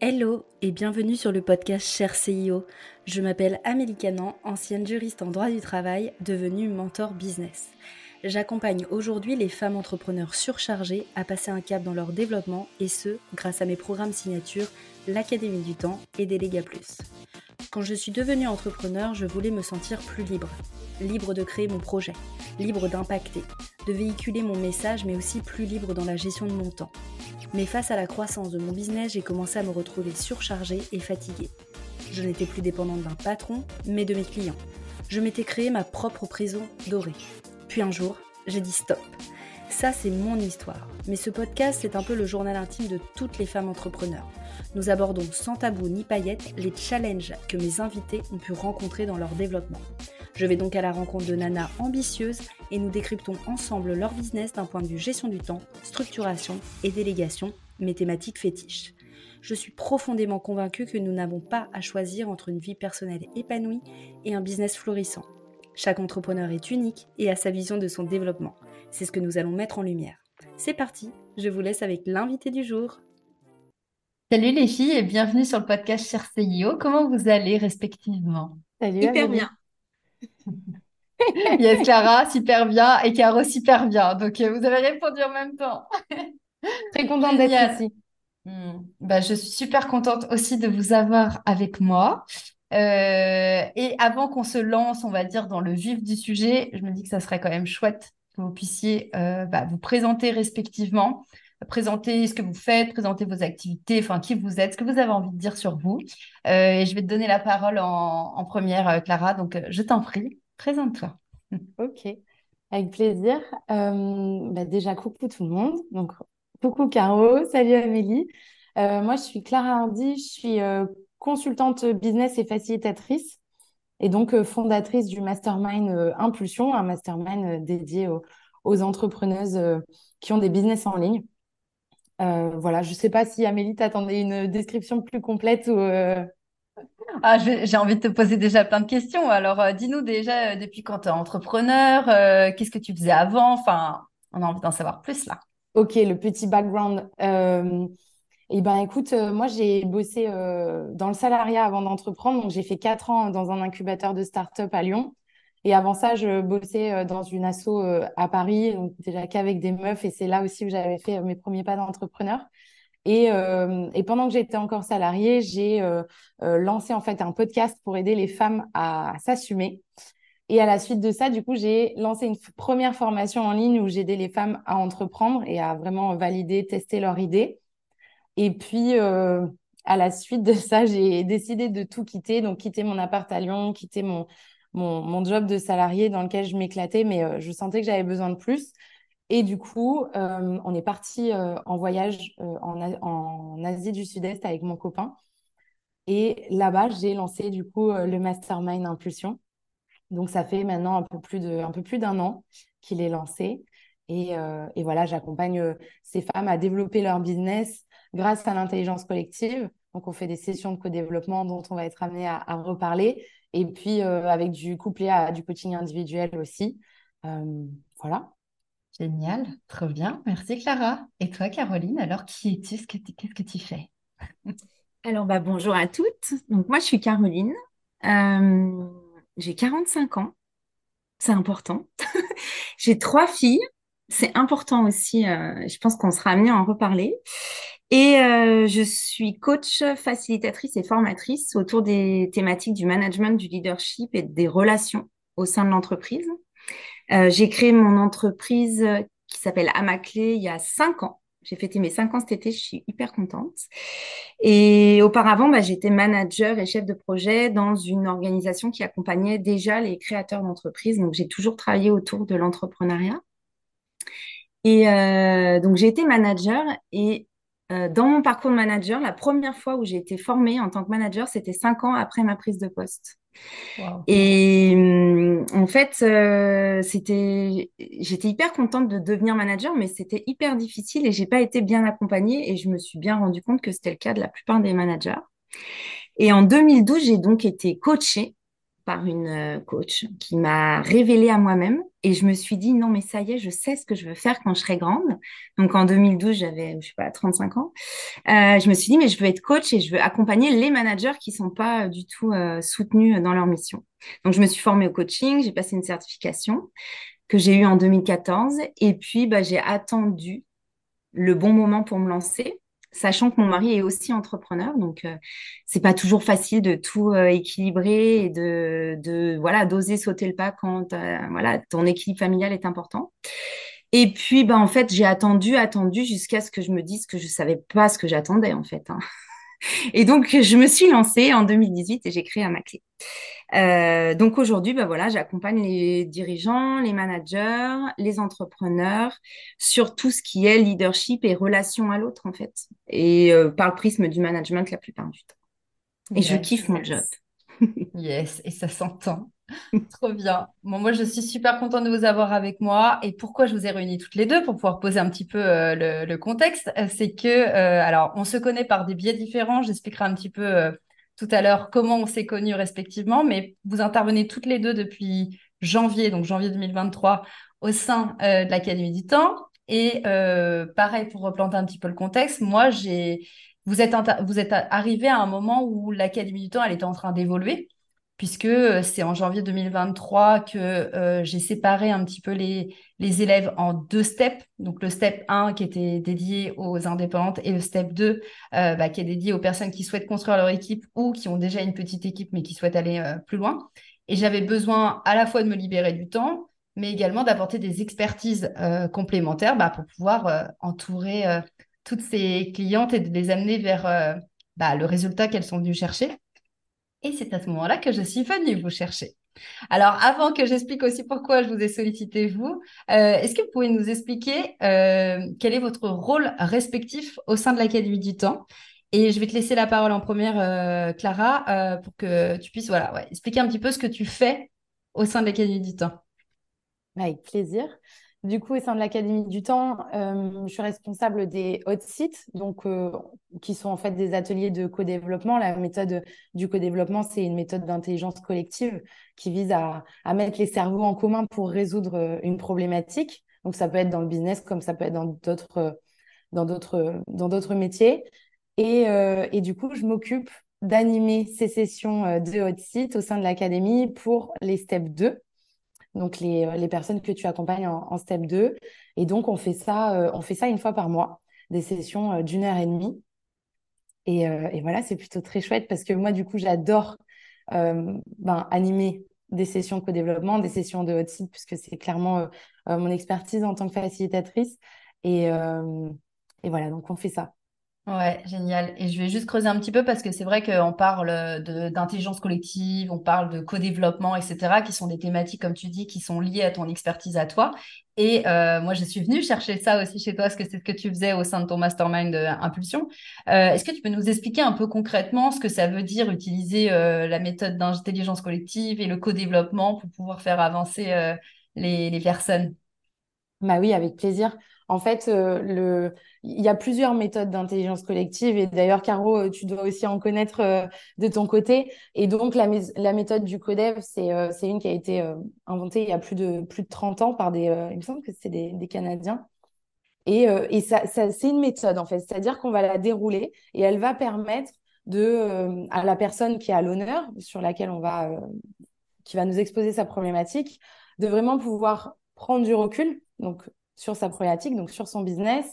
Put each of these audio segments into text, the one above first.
Hello et bienvenue sur le podcast Cher CIO. Je m'appelle Amélie Canan, ancienne juriste en droit du travail, devenue mentor business. J'accompagne aujourd'hui les femmes entrepreneurs surchargées à passer un cap dans leur développement et ce, grâce à mes programmes signature, l'Académie du Temps et Déléga Plus. Quand je suis devenue entrepreneur, je voulais me sentir plus libre. Libre de créer mon projet, libre d'impacter, de véhiculer mon message, mais aussi plus libre dans la gestion de mon temps. Mais face à la croissance de mon business, j'ai commencé à me retrouver surchargée et fatiguée. Je n'étais plus dépendante d'un patron, mais de mes clients. Je m'étais créé ma propre prison dorée. Puis un jour, j'ai dit stop. Ça, c'est mon histoire. Mais ce podcast, c'est un peu le journal intime de toutes les femmes entrepreneurs. Nous abordons sans tabou ni paillettes les challenges que mes invités ont pu rencontrer dans leur développement. Je vais donc à la rencontre de Nana ambitieuses et nous décryptons ensemble leur business d'un point de vue gestion du temps, structuration et délégation, mes thématiques fétiches. Je suis profondément convaincue que nous n'avons pas à choisir entre une vie personnelle épanouie et un business florissant. Chaque entrepreneur est unique et a sa vision de son développement. C'est ce que nous allons mettre en lumière. C'est parti, je vous laisse avec l'invité du jour. Salut les filles et bienvenue sur le podcast Cher CIO. Comment vous allez respectivement? Salut, Hyper bien. yes, Clara, super bien, et Caro, super bien. Donc, euh, vous avez répondu en même temps. Très contente d'être ici. Hmm. Bah, je suis super contente aussi de vous avoir avec moi. Euh, et avant qu'on se lance, on va dire, dans le vif du sujet, je me dis que ça serait quand même chouette vous puissiez euh, bah, vous présenter respectivement, présenter ce que vous faites, présenter vos activités, enfin qui vous êtes, ce que vous avez envie de dire sur vous. et je vais te donner la parole en, première, Clara. Donc, je t'en prie. Présente-toi. Ok, avec plaisir. Euh, bah, déjà, coucou tout le monde. Donc, coucou Caro, salut Amélie. Euh, moi, je suis Clara Hardy, je suis euh, consultante business et facilitatrice et donc fondatrice du mastermind Impulsion, un mastermind dédié aux, entrepreneuses qui ont des business en ligne. voilà, je ne sais pas si Amélie t'attendais une description plus complète ou ah, j'ai envie de te poser déjà plein de questions. Alors, euh, dis-nous déjà, euh, depuis quand tu es entrepreneur, euh, qu'est-ce que tu faisais avant? Enfin, on a envie d'en savoir plus là. Ok, le petit background. Eh ben, écoute, moi, j'ai bossé dans le salariat avant d'entreprendre. Donc, j'ai fait quatre ans dans un incubateur de start-up à Lyon. Et avant ça, je bossais dans une asso à Paris, donc déjà qu'avec des meufs. Et c'est là aussi où j'avais fait mes premiers pas d'entrepreneur. Euh, et, pendant que j'étais encore salariée, j'ai euh, euh, lancé en fait un podcast pour aider les femmes à, s'assumer. Et à la suite de ça, du coup, j'ai lancé une première formation en ligne où j'aidais les femmes à entreprendre et à vraiment valider, tester leurs idées. Et puis, à la suite de ça, j'ai décidé de tout quitter, donc quitter mon appart à Lyon, quitter mon, mon, mon job de salarié dans lequel je m'éclatais, mais je sentais que j'avais besoin de plus. Et du coup, euh, on est parti euh, en voyage euh, en, en, Asie du Sud-Est avec mon copain. Et là-bas, j'ai lancé du coup le Mastermind Impulsion. Donc, ça fait maintenant un peu plus de, un peu plus d'un an qu'il est lancé. Et, et voilà, j'accompagne ces femmes à développer leur business grâce à l'intelligence collective. Donc, on fait des sessions de co-développement dont on va être amené à, à reparler. Et puis, avec du couplé à du coaching individuel aussi. voilà. Génial, trop bien. Merci Clara. Et toi, Caroline, alors qui es-tu? Qu'est-ce que tu fais? Alors, bah, bonjour à toutes. Donc, moi, je suis Caroline. Euh, j'ai 45 ans. C'est important. j'ai trois filles. C'est important aussi. Euh, je pense qu'on sera amené à en reparler. Et euh, je suis coach, facilitatrice et formatrice autour des thématiques du management, du leadership et des relations au sein de l'entreprise. Euh, j'ai créé mon entreprise euh, qui s'appelle Amaclé il y a cinq ans. J'ai fêté mes cinq ans cet été, je suis hyper contente. Et auparavant, bah, j'étais manager et chef de projet dans une organisation qui accompagnait déjà les créateurs d'entreprises. Donc, j'ai toujours travaillé autour de l'entrepreneuriat. Et euh, donc, j'ai été manager et dans mon parcours de manager, la première fois où j'ai été formée en tant que manager, c'était cinq ans après ma prise de poste. Et hum, en fait, euh, c'était, j'étais hyper contente de devenir manager, mais c'était hyper difficile et j'ai pas été bien accompagnée et je me suis bien rendu compte que c'était le cas de la plupart des managers. Et en 2012, j'ai donc été coachée par une euh, coach qui m'a révélé à moi-même et je me suis dit non mais ça y est, je sais ce que je veux faire quand je serai grande. Donc en 2012, j'avais je sais pas 35 ans. Euh, je me suis dit mais je veux être coach et je veux accompagner les managers qui sont pas du tout euh, soutenus dans leur mission. Donc je me suis formée au coaching, j'ai passé une certification que j'ai eue en 2014 et puis bah, j'ai attendu le bon moment pour me lancer sachant que mon mari est aussi entrepreneur, donc euh, c'est pas toujours facile de tout euh, équilibrer et de, voilà d'oser sauter le pas quand euh, voilà ton équilibre familial est important. Et puis bah en fait j'ai attendu, attendu jusqu'à ce que je me dise que je savais pas ce que j'attendais en fait. Hein. Et donc, je me suis lancée en 2018 et j'ai créé à ma clé. Euh, donc aujourd'hui, voilà, j'accompagne les dirigeants, les managers, les entrepreneurs sur tout ce qui est leadership et relation à l'autre en fait, et euh, par le prisme du management la plupart du temps. Et je kiffe mon job. yes, et ça s'entend. Trop bien. Moi, je suis super contente de vous avoir avec moi. Et pourquoi je vous ai réunis toutes les deux pour pouvoir poser un petit peu euh, le, contexte, euh, c'est que, euh, alors, on se connaît par des biais différents. J'expliquerai un petit peu tout à l'heure comment on s'est connus respectivement, mais vous intervenez toutes les deux depuis janvier, donc janvier 2023, au sein de l'Académie du Temps. Et pareil, pour replanter un petit peu le contexte, moi, j'ai, vous êtes, êtes arrivé à un moment où l'Académie du Temps, elle était en train d'évoluer puisque euh, c'est en janvier 2023 que euh, j'ai séparé un petit peu les, élèves en deux steps. Donc le step 1 qui était dédié aux indépendantes et le step 2 euh, bah, qui est dédié aux personnes qui souhaitent construire leur équipe ou qui ont déjà une petite équipe mais qui souhaitent aller plus loin. Et j'avais besoin à la fois de me libérer du temps, mais également d'apporter des expertises complémentaires bah, pour pouvoir entourer toutes ces clientes et de les amener vers bah, le résultat qu'elles sont venues chercher. Et c'est à ce moment-là que je suis venue vous chercher. Alors, avant que j'explique aussi pourquoi je vous ai sollicité, vous, euh, est-ce que vous pouvez nous expliquer euh, quel est votre rôle respectif au sein de l'Académie du Temps? Et je vais te laisser la parole en première, euh, Clara, pour que tu puisses voilà, expliquer un petit peu ce que tu fais au sein de l'Académie du Temps. Avec plaisir. Du coup, au sein de l'Académie du Temps, euh, je suis responsable des hot sites, donc, euh, qui sont en fait des ateliers de co-développement. La méthode du co-développement, c'est une méthode d'intelligence collective qui vise à, mettre les cerveaux en commun pour résoudre euh, une problématique. Donc, ça peut être dans le business comme ça peut être dans d'autres, métiers. Et, et du coup, je m'occupe d'animer ces sessions de hot site au sein de l'Académie pour les steps 2 donc les, les, personnes que tu accompagnes en, step 2. Et donc, on fait, ça, euh, on fait ça une fois par mois, des sessions euh, d'une heure et demie. Et, euh, voilà, c'est plutôt très chouette parce que moi, du coup, j'adore ben, animer des sessions co-développement, des sessions de hot site, puisque c'est clairement mon expertise en tant que facilitatrice. Et voilà, donc on fait ça. Ouais, génial. Et je vais juste creuser un petit peu parce que c'est vrai qu'on parle d'intelligence collective, on parle de co-développement, etc., qui sont des thématiques, comme tu dis, qui sont liées à ton expertise à toi. Et euh, moi, je suis venue chercher ça aussi chez toi, parce que c'est ce que tu faisais au sein de ton mastermind euh, Impulsion. Euh, est-ce que tu peux nous expliquer un peu concrètement ce que ça veut dire utiliser la méthode d'intelligence collective et le co-développement pour pouvoir faire avancer les, les personnes? Bah oui, avec plaisir. En fait, euh, il y a plusieurs méthodes d'intelligence collective et d'ailleurs, Caro, euh, tu dois aussi en connaître euh, de ton côté. Et donc, la, méthode du CODEV, c'est une qui a été inventée il y a plus de, plus de 30 ans par des, il me semble que c'est des, Canadiens. Et, c'est une méthode, en fait, c'est-à-dire qu'on va la dérouler et elle va permettre à la personne qui est à l'honneur, sur laquelle on va, qui va nous exposer sa problématique, de vraiment pouvoir prendre du recul, donc sur sa problématique, donc sur son business,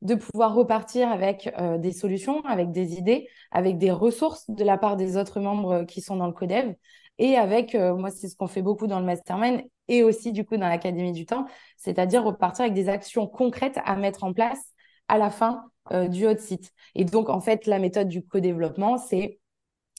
de pouvoir repartir avec euh, des solutions, avec des idées, avec des ressources de la part des autres membres qui sont dans le codev et avec, euh, moi c'est ce qu'on fait beaucoup dans le mastermind et aussi du coup dans l'Académie du temps, c'est-à-dire repartir avec des actions concrètes à mettre en place à la fin euh, du hot site. Et donc en fait la méthode du co-développement, c'est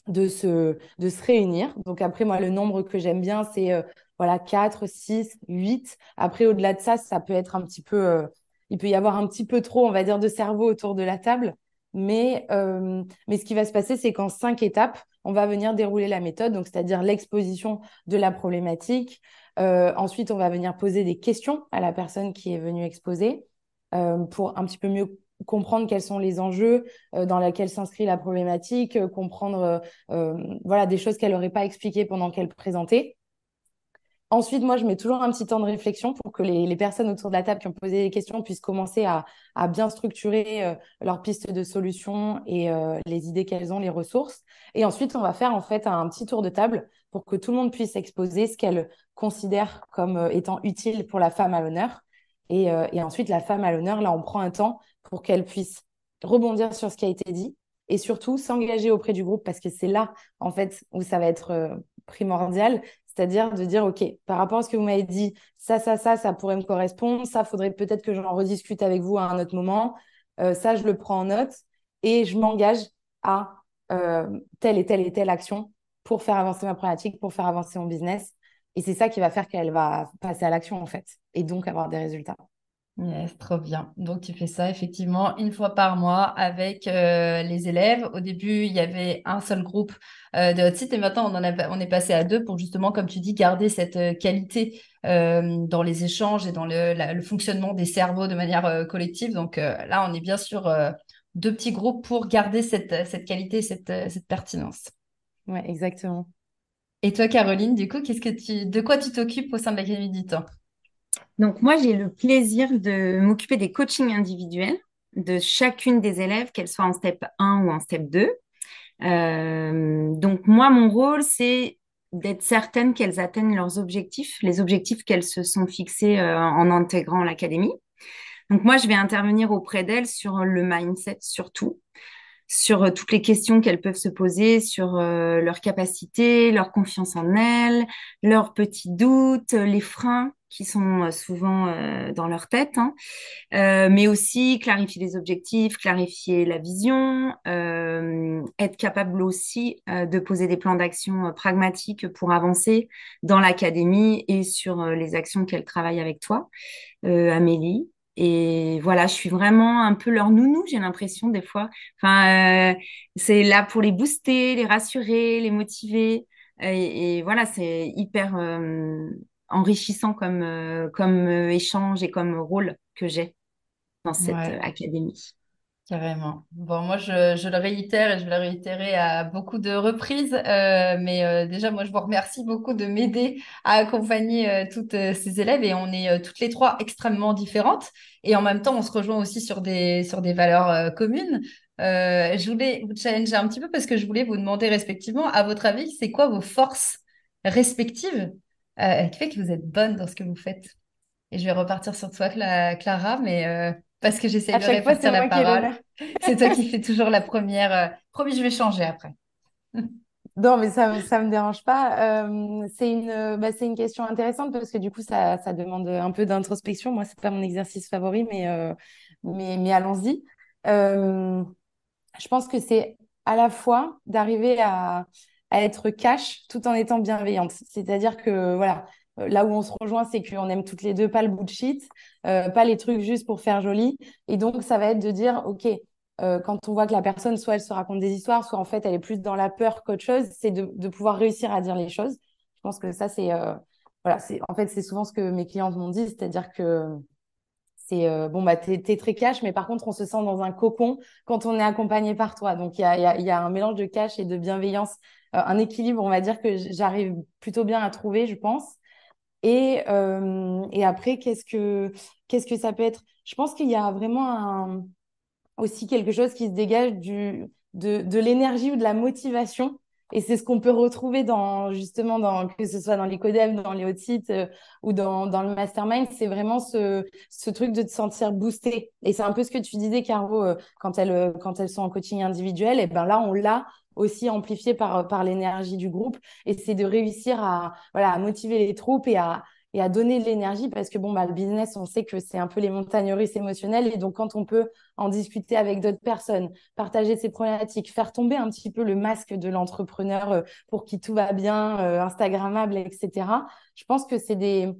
de se, de se réunir. Donc après, moi, le nombre que j'aime bien, c'est voilà, 4, 6, 8. Après, au-delà de ça, ça peut être un petit peu, euh, il peut y avoir un petit peu trop, on va dire, de cerveau autour de la table. Mais, euh, mais ce qui va se passer, c'est qu'en cinq étapes, on va venir dérouler la méthode, donc c'est-à-dire l'exposition de la problématique. Euh, ensuite, on va venir poser des questions à la personne qui est venue exposer pour un petit peu mieux comprendre quels sont les enjeux dans lesquels s'inscrit la problématique, comprendre voilà, des choses qu'elle n'aurait pas expliquées pendant qu'elle présentait. Ensuite, moi, je mets toujours un petit temps de réflexion pour que les, personnes autour de la table qui ont posé des questions puissent commencer à, bien structurer euh, leurs pistes de solutions et euh, les idées qu'elles ont, les ressources. Et ensuite, on va faire en fait un petit tour de table pour que tout le monde puisse exposer ce qu'elle considère comme euh, étant utile pour la femme à l'honneur. Et, et ensuite, la femme à l'honneur, là, on prend un temps pour qu'elle puisse rebondir sur ce qui a été dit et surtout s'engager auprès du groupe parce que c'est là, en fait, où ça va être primordial, c'est-à-dire de dire, OK, par rapport à ce que vous m'avez dit, ça, ça, ça, ça pourrait me correspondre. Ça, faudrait peut-être que j'en rediscute avec vous à un autre moment. Euh, ça, je le prends en note et je m'engage à euh, telle et telle et telle action pour faire avancer ma problématique, pour faire avancer mon business. Et c'est ça qui va faire qu'elle va passer à l'action, en fait, et donc avoir des résultats. Yes, trop bien. Donc, tu fais ça effectivement une fois par mois avec euh, les élèves. Au début, il y avait un seul groupe euh, de hot site et maintenant, on, en a, on est passé à deux pour justement, comme tu dis, garder cette euh, qualité dans les échanges et dans le, le, fonctionnement des cerveaux de manière collective. Donc là, on est bien sur deux petits groupes pour garder cette, cette qualité, cette, cette pertinence. Oui, exactement. Et toi, Caroline, du coup, qu'est-ce que tu, de quoi tu t'occupes au sein de l'Académie du Temps? Donc moi, j'ai le plaisir de m'occuper des coachings individuels de chacune des élèves, qu'elles soient en step 1 ou en step 2. Euh, donc moi, mon rôle, c'est d'être certaine qu'elles atteignent leurs objectifs, les objectifs qu'elles se sont fixés euh, en intégrant l'académie. Donc moi, je vais intervenir auprès d'elles sur le mindset surtout, sur euh, toutes les questions qu'elles peuvent se poser sur leur capacité, leur confiance en elles, leurs petits doutes, les freins qui sont euh, souvent euh, dans leur tête, hein. euh, mais aussi clarifier les objectifs, clarifier la vision, être capable aussi de poser des plans d'action pragmatiques pour avancer dans l'académie et sur les actions qu'elle travaille avec toi, Amélie. Et voilà, je suis vraiment un peu leur nounou, j'ai l'impression des fois. Enfin, c'est là pour les booster, les rassurer, les motiver. Et, et voilà, c'est hyper enrichissant comme, euh, comme euh, échange et comme rôle que j'ai dans cette euh, académie. Carrément. Bon, moi, je, le réitère et je vais le réitérer à beaucoup de reprises. mais déjà, moi, je vous remercie beaucoup de m'aider à accompagner toutes ces élèves. Et on est toutes les trois extrêmement différentes. Et en même temps, on se rejoint aussi sur des, sur des valeurs communes. je voulais vous challenger un petit peu parce que je voulais vous demander respectivement, à votre avis, c'est quoi vos forces respectives euh, qui fait que vous êtes bonne dans ce que vous faites? Et je vais repartir sur toi, Clara, mais euh, parce que j'essaie de répartir la parole. C'est toi qui fais toujours la première. Euh, promis, je vais changer après. Non, mais ça ne me dérange pas. c'est une, bah, une question intéressante parce que du coup, ça, ça demande un peu d'introspection. Moi, c'est pas mon exercice favori, mais, mais, mais allons-y. je pense que c'est à la fois d'arriver à, à être cash tout en étant bienveillante. C'est-à-dire que voilà, euh, là où on se rejoint, c'est qu'on aime toutes les deux pas le bullshit, euh, pas les trucs juste pour faire joli. Et donc, ça va être de dire, OK, euh, quand on voit que la personne, soit elle se raconte des histoires, soit en fait, elle est plus dans la peur qu'autre chose, c'est de, de, pouvoir réussir à dire les choses. Je pense que ça, c'est... voilà, c'est en fait, c'est souvent ce que mes clientes m'ont dit, c'est-à-dire que c'est bon bah t'es es très cash mais par contre on se sent dans un cocon quand on est accompagné par toi donc il y a, y, a, y a, un mélange de cash et de bienveillance euh, un équilibre, on va dire, que j'arrive plutôt bien à trouver, je pense. Et, euh, et après, qu'est-ce que, qu'est-ce que ça peut être? Je pense qu'il y a vraiment aussi quelque chose qui se dégage du, de, de l'énergie ou de la motivation. Et c'est ce qu'on peut retrouver dans, justement, dans, que ce soit dans les codev, dans les hot sites euh, ou dans, dans le mastermind, c'est vraiment ce, ce truc de te sentir boosté. Et c'est un peu ce que tu disais, Caro, quand, elles, quand elles sont en coaching individuel. Et ben là, on l'a aussi amplifié par, par l'énergie du groupe. Et c'est de réussir à, voilà, à motiver les troupes et à, et à donner de l'énergie parce que bon, bah, le business, on sait que c'est un peu les montagnes russes émotionnelles. Et donc, quand on peut en discuter avec d'autres personnes, partager ses problématiques, faire tomber un petit peu le masque de l'entrepreneur euh, pour qui tout va bien, euh, Instagrammable, etc., je pense que c'est des,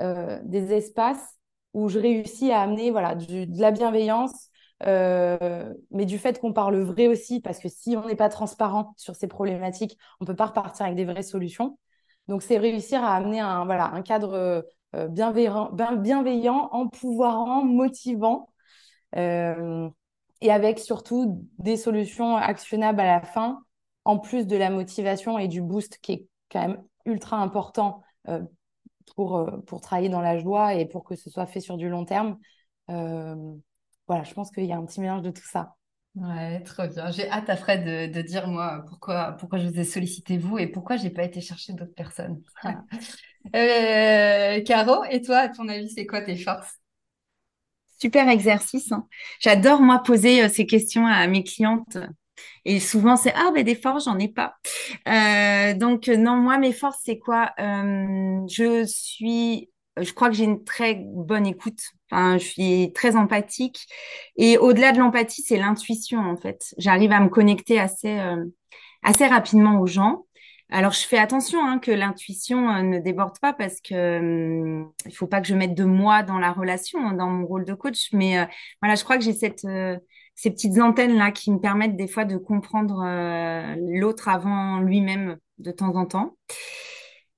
euh, des espaces où je réussis à amener voilà, de la bienveillance, euh, mais du fait qu'on parle vrai aussi, parce que si on n'est pas transparent sur ces problématiques, on ne peut pas repartir avec des vraies solutions. Donc, c'est réussir à amener un, voilà, un cadre euh, bienveillant, bienveillant, empouvoirant, motivant, et avec surtout des solutions actionnables à la fin, en plus de la motivation et du boost qui est quand même ultra important pour, pour travailler dans la joie et pour que ce soit fait sur du long terme. Voilà, je pense qu'il y a un petit mélange de tout ça. Ouais, trop bien. J'ai hâte après de, de, dire moi pourquoi, pourquoi je vous ai sollicité vous et pourquoi j'ai pas été chercher d'autres personnes. euh, Caro, et toi, à ton avis, c'est quoi tes forces? Super exercice. Hein. J'adore moi poser euh, ces questions à mes clientes. Et souvent, c'est ah ben des forces, j'en ai pas. Euh, donc non, moi mes forces, c'est quoi? Euh, Je suis je crois que j'ai une très bonne écoute. Je suis très empathique. Et au-delà de l'empathie, c'est l'intuition, en fait. J'arrive à me connecter assez, euh, assez rapidement aux gens. Alors, je fais attention hein, que l'intuition euh, ne déborde pas parce que euh, il faut pas que je mette de moi dans la relation, hein, dans mon rôle de coach. Mais euh, voilà, je crois que j'ai cette ces petites antennes là qui me permettent des fois de comprendre l'autre avant lui-même de temps en temps.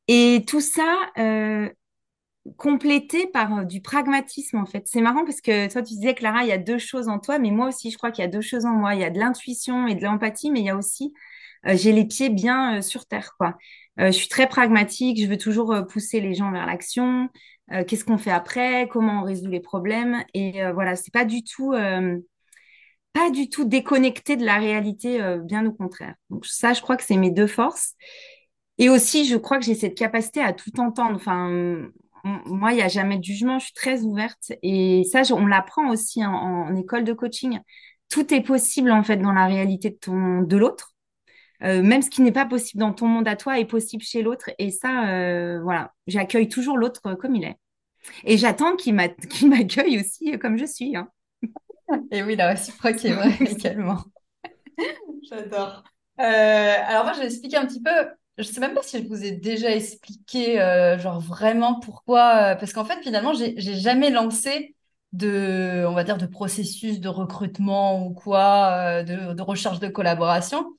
Et tout ça, complété par euh, du pragmatisme en fait. C'est marrant parce que toi tu disais Clara, il y a deux choses en toi, mais moi aussi je crois qu'il y a deux choses en moi. Il y a de l'intuition et de l'empathie, mais il y a aussi euh, j'ai les pieds bien euh, sur terre quoi. je suis très pragmatique, je veux toujours pousser les gens vers l'action. Qu'est-ce qu'on fait après? Comment on résout les problèmes? Et voilà, c'est pas du tout pas du tout déconnecté de la réalité, bien au contraire. Donc ça, je crois que c'est mes deux forces. Et aussi, je crois que j'ai cette capacité à tout entendre. Enfin, moi, il n'y a jamais de jugement, je suis très ouverte. Et ça, on l'apprend aussi en, école de coaching. Tout est possible, en fait, dans la réalité de, ton, de l'autre. Euh, même ce qui n'est pas possible dans ton monde à toi est possible chez l'autre. Et ça, euh, voilà, j'accueille toujours l'autre comme il est. Et j'attends qu'il m'accueille aussi comme je suis. Hein. Et oui, la réciproque est vraie également. J'adore. Euh, alors moi, je vais expliquer un petit peu je sais même pas si je vous ai déjà expliqué, euh, genre vraiment pourquoi, euh, parce qu'en fait, finalement, j'ai jamais lancé de, on va dire, de processus de recrutement ou quoi, euh, de, recherche de collaboration.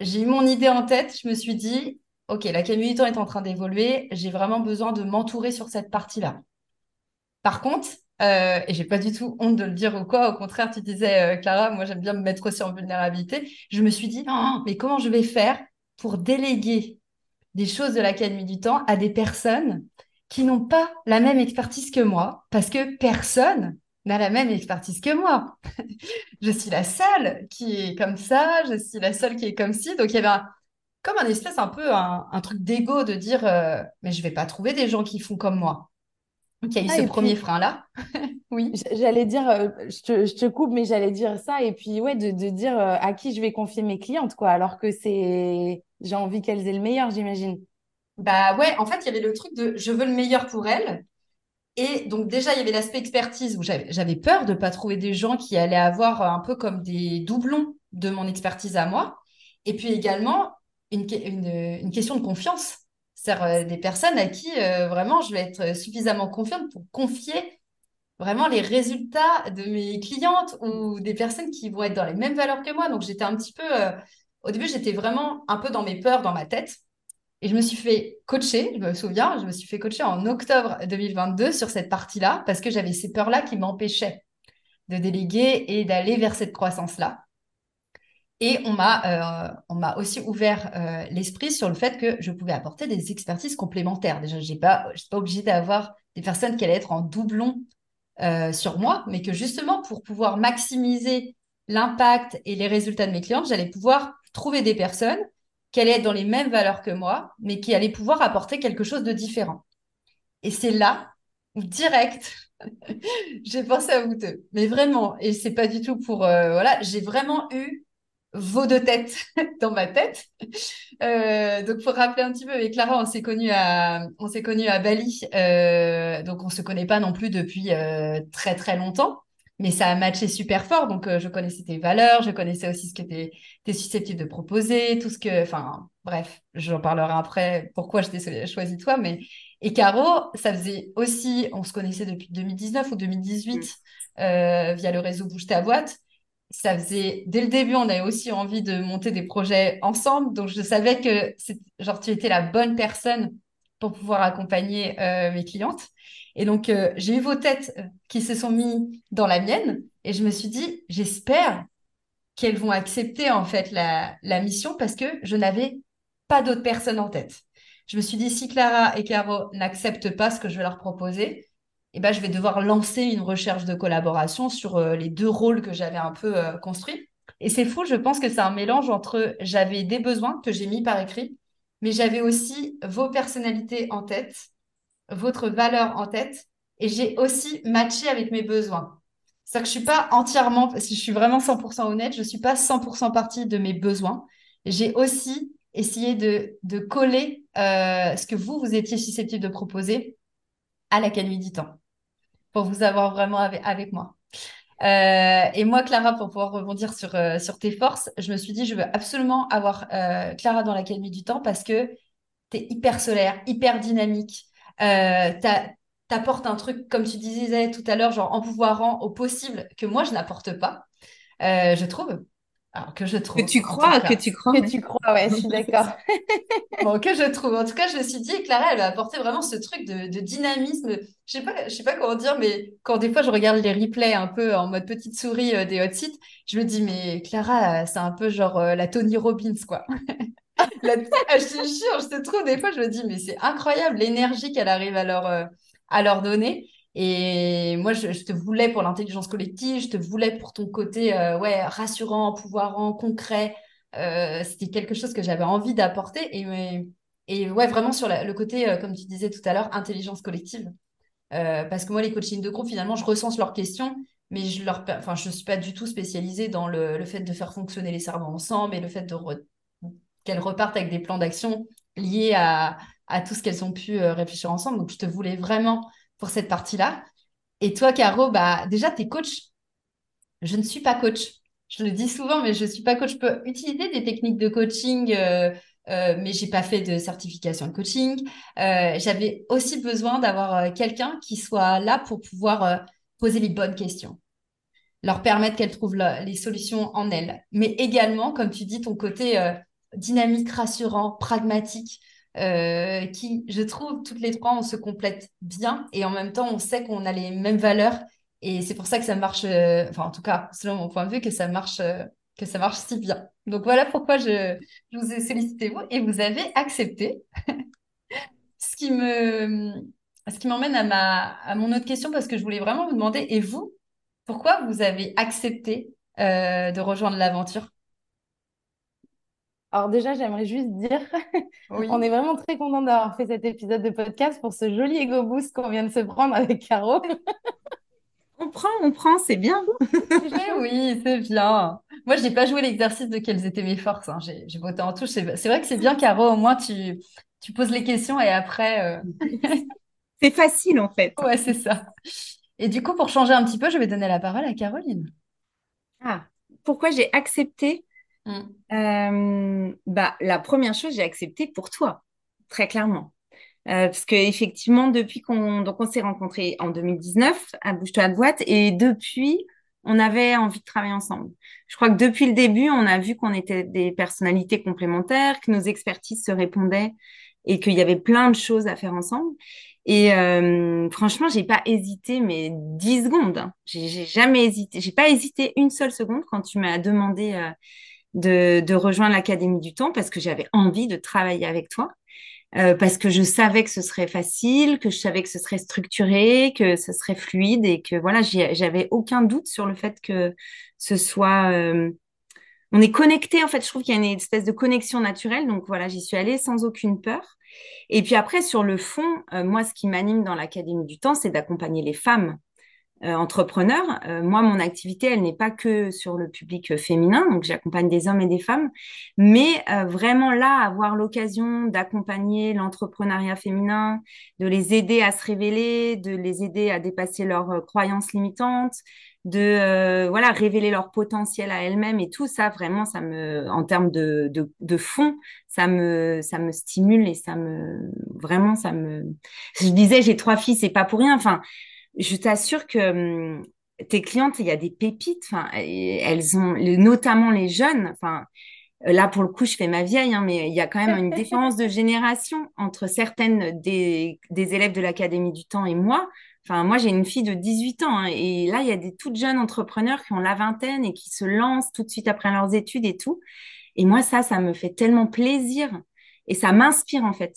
J'ai eu mon idée en tête, je me suis dit, OK, la Camille est en train d'évoluer, j'ai vraiment besoin de m'entourer sur cette partie-là. Par contre, euh, et j'ai pas du tout honte de le dire ou quoi, au contraire, tu disais, Clara, moi j'aime bien me mettre aussi en vulnérabilité. Je me suis dit, mais comment je vais faire pour déléguer des choses de l'Académie du temps à des personnes qui n'ont pas la même expertise que moi, parce que personne n'a la même expertise que moi. je suis la seule qui est comme ça, je suis la seule qui est comme ci. Donc il y avait comme un espèce un peu un, truc d'ego de dire euh, mais je vais pas trouver des gens qui font comme moi. Donc il y a eu ah, ce premier frein-là. oui. J'allais dire, euh, je, te, je, te, coupe, mais j'allais dire ça. Et puis, ouais, de, de dire euh, à qui je vais confier mes clientes, quoi. Alors que c'est j'ai envie qu'elles aient le meilleur, j'imagine. Bah ouais, en fait, il y avait le truc de je veux le meilleur pour elles. Et donc déjà, il y avait l'aspect expertise où j'avais peur de ne pas trouver des gens qui allaient avoir un peu comme des doublons de mon expertise à moi. Et puis également, une, une, question de confiance. Euh, des personnes à qui euh, vraiment je vais être suffisamment confiante pour confier vraiment les résultats de mes clientes ou des personnes qui vont être dans les mêmes valeurs que moi. Donc j'étais un petit peu... Euh, au début, j'étais vraiment un peu dans mes peurs dans ma tête. Et je me suis fait coacher, je me souviens, je me suis fait coacher en octobre 2022 sur cette partie-là parce que j'avais ces peurs-là qui m'empêchaient de déléguer et d'aller vers cette croissance-là. Et on m'a, euh, on m'a aussi ouvert euh, l'esprit sur le fait que je pouvais apporter des expertises complémentaires. Déjà, je n'ai pas, pas obligée d'avoir des personnes qui allaient être en doublon euh, sur moi, mais que justement, pour pouvoir maximiser l'impact et les résultats de mes clients, j'allais pouvoir trouver des personnes qui allaient être dans les mêmes valeurs que moi, mais qui allaient pouvoir apporter quelque chose de différent. Et c'est là où direct, j'ai pensé à vous deux. Mais vraiment, et c'est pas du tout pour voilà, j'ai vraiment eu vos deux têtes dans ma tête. Euh, donc pour rappeler un petit peu, avec Clara, on s'est connus à on s'est connus à Bali, euh, donc on se connaît pas non plus depuis très très longtemps mais ça a matché super fort. Donc, euh, je connaissais tes valeurs, je connaissais aussi ce que tu es, susceptible de proposer, tout ce que. Enfin, bref, j'en parlerai après pourquoi je t'ai choisi toi. Mais... Et Caro, ça faisait aussi. On se connaissait depuis 2019 ou 2018 mm. euh, via le réseau Bouge ta boîte. Ça faisait. Dès le début, on avait aussi envie de monter des projets ensemble. Donc, je savais que genre, tu étais la bonne personne pour pouvoir accompagner euh, mes clientes. Et donc, euh, j'ai eu vos têtes euh, qui se sont mis dans la mienne. Et je me suis dit, j'espère qu'elles vont accepter en fait la, la mission parce que je n'avais pas d'autres personnes en tête. Je me suis dit, si Clara et Caro n'acceptent pas ce que je vais leur proposer, eh ben, je vais devoir lancer une recherche de collaboration sur euh, les deux rôles que j'avais un peu euh, construits. Et c'est fou, je pense que c'est un mélange entre j'avais des besoins que j'ai mis par écrit, mais j'avais aussi vos personnalités en tête, votre valeur en tête, et j'ai aussi matché avec mes besoins. C'est-à-dire que je suis pas entièrement, si je suis vraiment 100% honnête, je suis pas 100% partie de mes besoins. J'ai aussi essayé de, de coller euh, ce que vous, vous étiez susceptible de proposer à l'Académie du Temps pour vous avoir vraiment avec, moi. Euh, et moi, Clara, pour pouvoir rebondir sur, euh, sur tes forces, je me suis dit, je veux absolument avoir Clara dans l'Académie du Temps parce que tu es hyper solaire, hyper dynamique. Euh, t'apportes un truc, comme tu disais tout à l'heure, genre empouvoirant au possible que moi, je n'apporte pas, euh, je trouve. Alors que je trouve. Que tu crois, que tu crois. Que tu crois, ouais, je suis d'accord. bon, que je trouve. En tout cas, je me suis dit, Clara, elle va apporter vraiment ce truc de, de dynamisme. Je sais pas, je sais pas comment dire, mais quand des fois je regarde les replays un peu en mode petite souris euh, des hot sites, je me dis, mais Clara, c'est un peu genre euh, la Tony Robbins, quoi. la... Ah, je te jure, je te trouve, des fois, je me dis, mais c'est incroyable l'énergie qu'elle arrive à leur, euh, à leur donner. Et moi, je, te voulais pour l'intelligence collective, je te voulais pour ton côté euh, ouais, rassurant, pouvoirant, concret. Euh, c'était quelque chose que j'avais envie d'apporter. Et, et ouais, vraiment sur le côté, euh, comme tu disais tout à l'heure, intelligence collective. parce que moi, les coachings de groupe, finalement, je recense leurs questions, mais je ne enfin, je suis pas du tout spécialisée dans le, le, fait de faire fonctionner les cerveaux ensemble et le fait de qu'elles repartent avec des plans d'action liés à, à tout ce qu'elles ont pu euh, réfléchir ensemble. Donc, je te voulais vraiment pour cette partie-là. Et toi, Caro, bah, déjà, tu es coach. Je ne suis pas coach. Je le dis souvent, mais je ne suis pas coach. Je peux utiliser des techniques de coaching, euh, euh, mais je n'ai pas fait de certification de coaching. J'avais aussi besoin d'avoir quelqu'un qui soit là pour pouvoir poser les bonnes questions, leur permettre qu'elles trouvent les solutions en elles. Mais également, comme tu dis, ton côté dynamique, rassurant, pragmatique, euh, qui, je trouve, toutes les trois, on se complète bien et en même temps, on sait qu'on a les mêmes valeurs et c'est pour ça que ça marche, euh, enfin, en tout cas, selon mon point de vue, que ça marche, euh, que ça marche si bien. Donc voilà pourquoi je, je vous ai sollicité vous et vous avez accepté. ce qui me, ce qui m'emmène à ma, à mon autre question parce que je voulais vraiment vous demander, et vous, pourquoi vous avez accepté de rejoindre l'aventure? Alors déjà, j'aimerais juste dire, on est vraiment très content d'avoir fait cet épisode de podcast pour ce joli ego boost qu'on vient de se prendre avec Caro. on prend, on prend, c'est bien. oui, c'est bien. Moi, je n'ai pas joué l'exercice de quelles étaient mes forces. Hein. J'ai voté en touche. C'est vrai que c'est bien, Caro, au moins tu, tu poses les questions et après... Euh, c'est facile en fait. Ouais, c'est ça. Et du coup, pour changer un petit peu, je vais donner la parole à Caroline. Ah, pourquoi j'ai accepté Mm. Euh, bah, la première chose, j'ai accepté pour toi, très clairement. Euh, parce qu'effectivement, depuis qu'on s'est rencontrés en 2019 à Bouge-toi à boîte, et depuis, on avait envie de travailler ensemble. Je crois que depuis le début, on a vu qu'on était des personnalités complémentaires, que nos expertises se répondaient et qu'il y avait plein de choses à faire ensemble. Et euh, franchement, j'ai pas hésité, mais 10 secondes. Hein. J'ai jamais hésité. J'ai pas hésité une seule seconde quand tu m'as demandé de, rejoindre l'Académie du Temps parce que j'avais envie de travailler avec toi. Euh, parce que je savais que ce serait facile, que je savais que ce serait structuré, que ce serait fluide et que voilà, j'avais aucun doute sur le fait que ce soit. Euh, on est connecté en fait. Je trouve qu'il y a une espèce de connexion naturelle. Donc voilà, j'y suis allée sans aucune peur. Et puis après, sur le fond, euh, moi, ce qui m'anime dans l'Académie du Temps, c'est d'accompagner les femmes euh, entrepreneur. Euh, moi, mon activité, elle n'est pas que sur le public euh, féminin, donc j'accompagne des hommes et des femmes, mais vraiment là, avoir l'occasion d'accompagner l'entrepreneuriat féminin, de les aider à se révéler, de les aider à dépasser leurs croyances limitantes, de voilà révéler leur potentiel à elles-mêmes et tout ça vraiment ça me en termes de, de, de fond ça me ça me stimule et ça me vraiment ça me je disais j'ai trois filles c'est pas pour rien enfin je t'assure que hum, tes clientes, il y a des pépites. Enfin, elles ont, notamment les jeunes. Enfin, là pour le coup, je fais ma vieille, hein, mais il y a quand même une différence de génération entre certaines des, élèves de l'Académie du Temps et moi. Enfin, moi, j'ai une fille de 18 ans hein, et là, il y a des toutes jeunes entrepreneurs qui ont la vingtaine et qui se lancent tout de suite après leurs études et tout. Et moi, ça, ça me fait tellement plaisir et ça m'inspire en fait.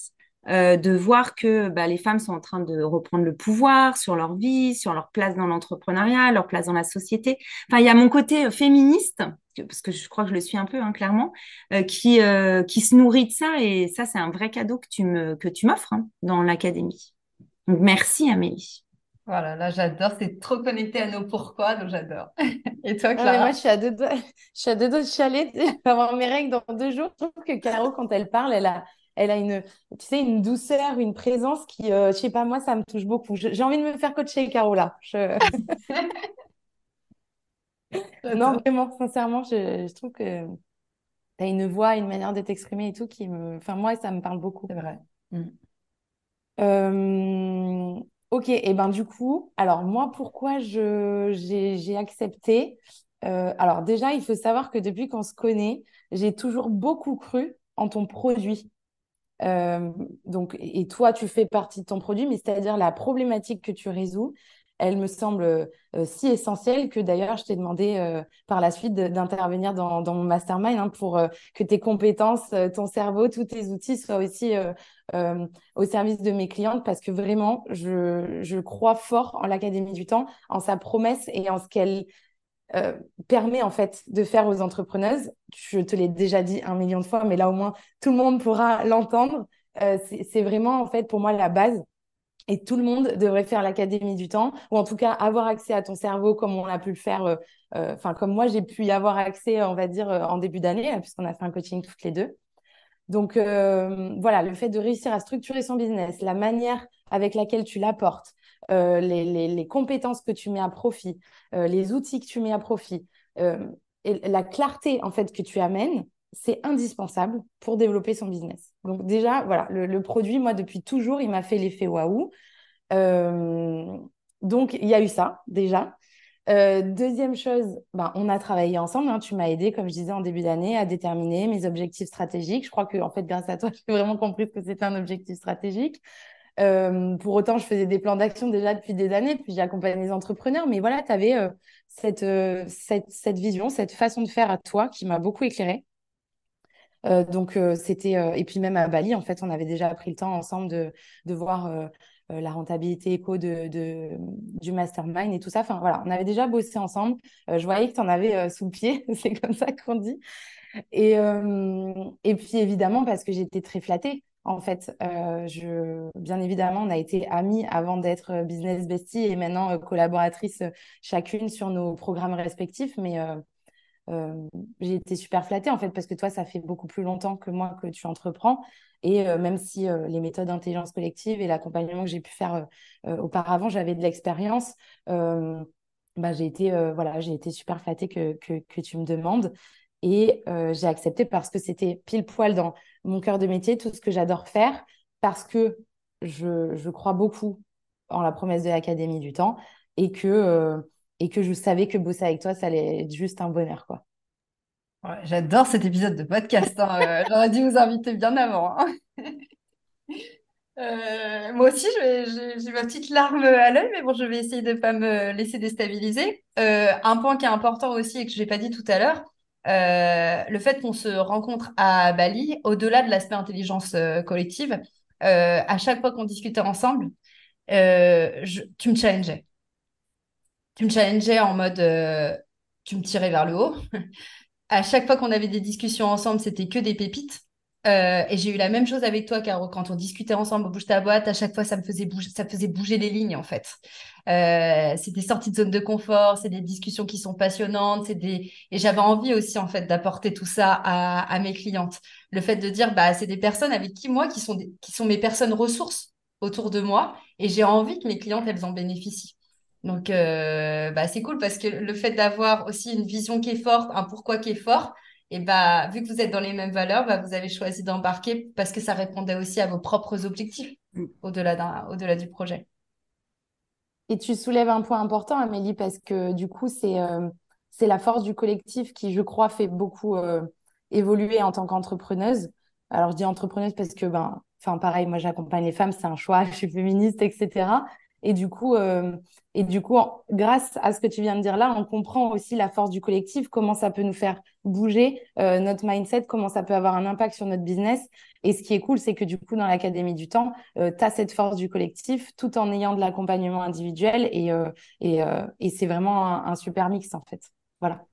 Euh, de voir que bah, les femmes sont en train de reprendre le pouvoir sur leur vie, sur leur place dans l'entrepreneuriat, leur place dans la société. Enfin, il y a mon côté euh, féministe, parce que je crois que je le suis un peu, hein, clairement, euh, qui, qui se nourrit de ça. Et ça, c'est un vrai cadeau que tu me, que tu m'offres hein, dans l'académie. Donc, merci Amélie. Voilà, là j'adore, c'est trop connecté à nos pourquoi, donc j'adore. Et toi, Clara Moi, je suis à deux doigts, je suis à deux doigts de chialer, avoir mes règles dans deux jours. Je trouve que Caro, quand elle parle, elle a, elle a une, tu sais, une douceur, une présence qui, euh, je sais pas, moi, ça me touche beaucoup. J'ai envie de me faire coacher, Caro, là. non, vraiment, sincèrement, je, trouve que tu as une voix, une manière de t'exprimer et tout qui me. Enfin, moi, ça me parle beaucoup. C'est vrai. Mm. Euh, ok, et ben du coup, alors moi, pourquoi j'ai accepté euh, Alors déjà, il faut savoir que depuis qu'on se connaît, j'ai toujours beaucoup cru en ton produit. Euh, donc, et toi, tu fais partie de ton produit, mais c'est-à-dire la problématique que tu résous, elle me semble euh, si essentielle que d'ailleurs, je t'ai demandé euh, par la suite d'intervenir dans, mon mastermind hein, pour que tes compétences, ton cerveau, tous tes outils soient aussi au service de mes clientes parce que vraiment, je, je crois fort en l'Académie du Temps, en sa promesse et en ce qu'elle euh, permet en fait de faire aux entrepreneuses. Je te l'ai déjà dit un million de fois, mais là au moins tout le monde pourra l'entendre. Euh, c'est vraiment en fait pour moi la base. Et tout le monde devrait faire l'académie du temps, ou en tout cas avoir accès à ton cerveau comme on a pu le faire, euh, enfin comme moi j'ai pu y avoir accès, on va dire, en début d'année, puisqu'on a fait un coaching toutes les deux. Donc voilà, le fait de réussir à structurer son business, la manière avec laquelle tu l'apportes, euh, les, compétences que tu mets à profit, euh, les outils que tu mets à profit, euh, et la clarté en fait que tu amènes, c'est indispensable pour développer son business. Donc déjà, voilà, le, produit, moi, depuis toujours, il m'a fait l'effet waouh. donc, il y a eu ça, déjà. deuxième chose, ben, on a travaillé ensemble. Hein. tu m'as aidé, comme je disais en début d'année, à déterminer mes objectifs stratégiques. Je crois que, en fait, grâce à toi, j'ai vraiment compris que c'était un objectif stratégique. Euh, pour autant, je faisais des plans d'action déjà depuis des années, puis j'accompagnais les entrepreneurs. Mais voilà, tu avais euh, cette, euh, cette, cette, vision, cette façon de faire à toi qui m'a beaucoup éclairée. donc, c'était. et puis, même à Bali, en fait, on avait déjà pris le temps ensemble de, de voir la rentabilité éco de, du mastermind et tout ça. Enfin, voilà, on avait déjà bossé ensemble. je voyais que tu en avais sous le pied, c'est comme ça qu'on dit. Et, et puis, évidemment, parce que j'étais très flattée. En fait, euh, bien évidemment, on a été amis avant d'être euh, business bestie et maintenant euh, collaboratrices chacune sur nos programmes respectifs. Mais j'ai été super flattée en fait parce que toi, ça fait beaucoup plus longtemps que moi que tu entreprends. Et même si les méthodes d'intelligence collective et l'accompagnement que j'ai pu faire auparavant, j'avais de l'expérience, bah, j'ai été, voilà, été super flattée que, que tu me demandes. Et j'ai accepté parce que c'était pile poil dans mon cœur de métier, tout ce que j'adore faire, parce que je, je, crois beaucoup en la promesse de l'Académie du temps et que, euh, et que je savais que bosser avec toi, ça allait être juste un bonheur. quoi. J'adore cet épisode de podcast. Hein. Euh, j'aurais dû vous inviter bien avant. Hein. Euh, moi aussi, j'ai ma petite larme à l'œil, mais bon, je vais essayer de ne pas me laisser déstabiliser. un point qui est important aussi et que je n'ai pas dit tout à l'heure, euh, le fait qu'on se rencontre à Bali, au-delà de l'aspect intelligence euh, collective, euh, à chaque fois qu'on discutait ensemble, tu me challengeais. Tu me challengeais en mode, tu me tirais vers le haut. à chaque fois qu'on avait des discussions ensemble, c'était que des pépites. Euh, et j'ai eu la même chose avec toi, Caro, quand on discutait ensemble au bouge ta boîte, à chaque fois, ça me faisait bouger, ça faisait bouger les lignes, en fait. Euh, c'est des sorties de zone de confort, c'est des discussions qui sont passionnantes, c'est et j'avais envie aussi, en fait, d'apporter tout ça à, à, mes clientes. Le fait de dire, bah, c'est des personnes avec qui, moi, qui sont, qui sont mes personnes ressources autour de moi, et j'ai envie que mes clientes, elles en bénéficient. Donc, euh, bah, c'est cool parce que le fait d'avoir aussi une vision qui est forte, un pourquoi qui est fort, et bah, vu que vous êtes dans les mêmes valeurs, bah, vous avez choisi d'embarquer parce que ça répondait aussi à vos propres objectifs mm. au-delà au-delà du projet. Et tu soulèves un point important, Amélie, parce que du coup, c'est euh, c'est la force du collectif qui, je crois, fait beaucoup euh, évoluer en tant qu'entrepreneuse. Alors, je dis entrepreneuse parce que, ben, enfin, pareil, moi, j'accompagne les femmes, c'est un choix, je suis féministe, etc. Et du coup, euh, et du coup, grâce à ce que tu viens de dire là, on comprend aussi la force du collectif, comment ça peut nous faire bouger euh, notre mindset, comment ça peut avoir un impact sur notre business. Et ce qui est cool, c'est que du coup, dans l'Académie du temps, euh, tu as cette force du collectif tout en ayant de l'accompagnement individuel. Et, et, et c'est vraiment un, un, super mix, en fait. Voilà.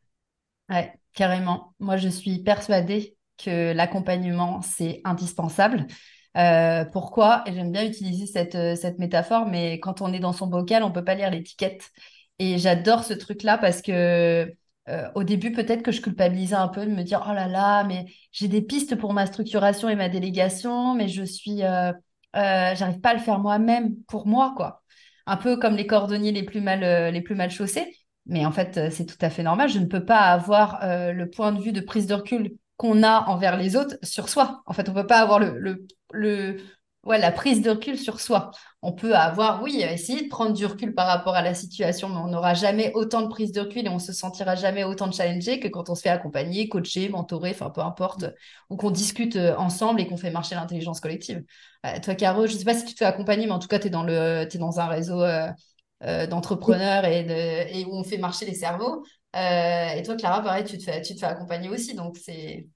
Ouais, carrément. Moi, je suis persuadée que l'accompagnement, c'est indispensable. Euh, pourquoi? J'aime bien utiliser cette, euh, cette métaphore, mais quand on est dans son bocal, on peut pas lire l'étiquette. Et j'adore ce truc-là parce que euh, au début, peut-être que je culpabilisais un peu de me dire, oh là là, mais j'ai des pistes pour ma structuration et ma délégation, mais je suis, j'arrive pas à le faire moi-même pour moi, quoi. Un peu comme les cordonniers les plus mal, les plus mal chaussés. Mais en fait, c'est tout à fait normal. Je ne peux pas avoir le point de vue de prise de recul qu'on a envers les autres sur soi. En fait, on ne peut pas avoir le, le, la prise de recul sur soi. On peut avoir, oui, essayer de prendre du recul par rapport à la situation, mais on n'aura jamais autant de prise de recul et on se sentira jamais autant de challengé que quand on se fait accompagner, coacher, mentorer, enfin peu importe, ou qu'on discute euh, ensemble et qu'on fait marcher l'intelligence collective. Euh, toi, Caro, je ne sais pas si tu te fais accompagner, mais en tout cas, tu es, dans un réseau euh, d'entrepreneurs et, et où on fait marcher les cerveaux. Et toi, Clara, pareil, tu te fais, tu te fais accompagner aussi. Donc, c'est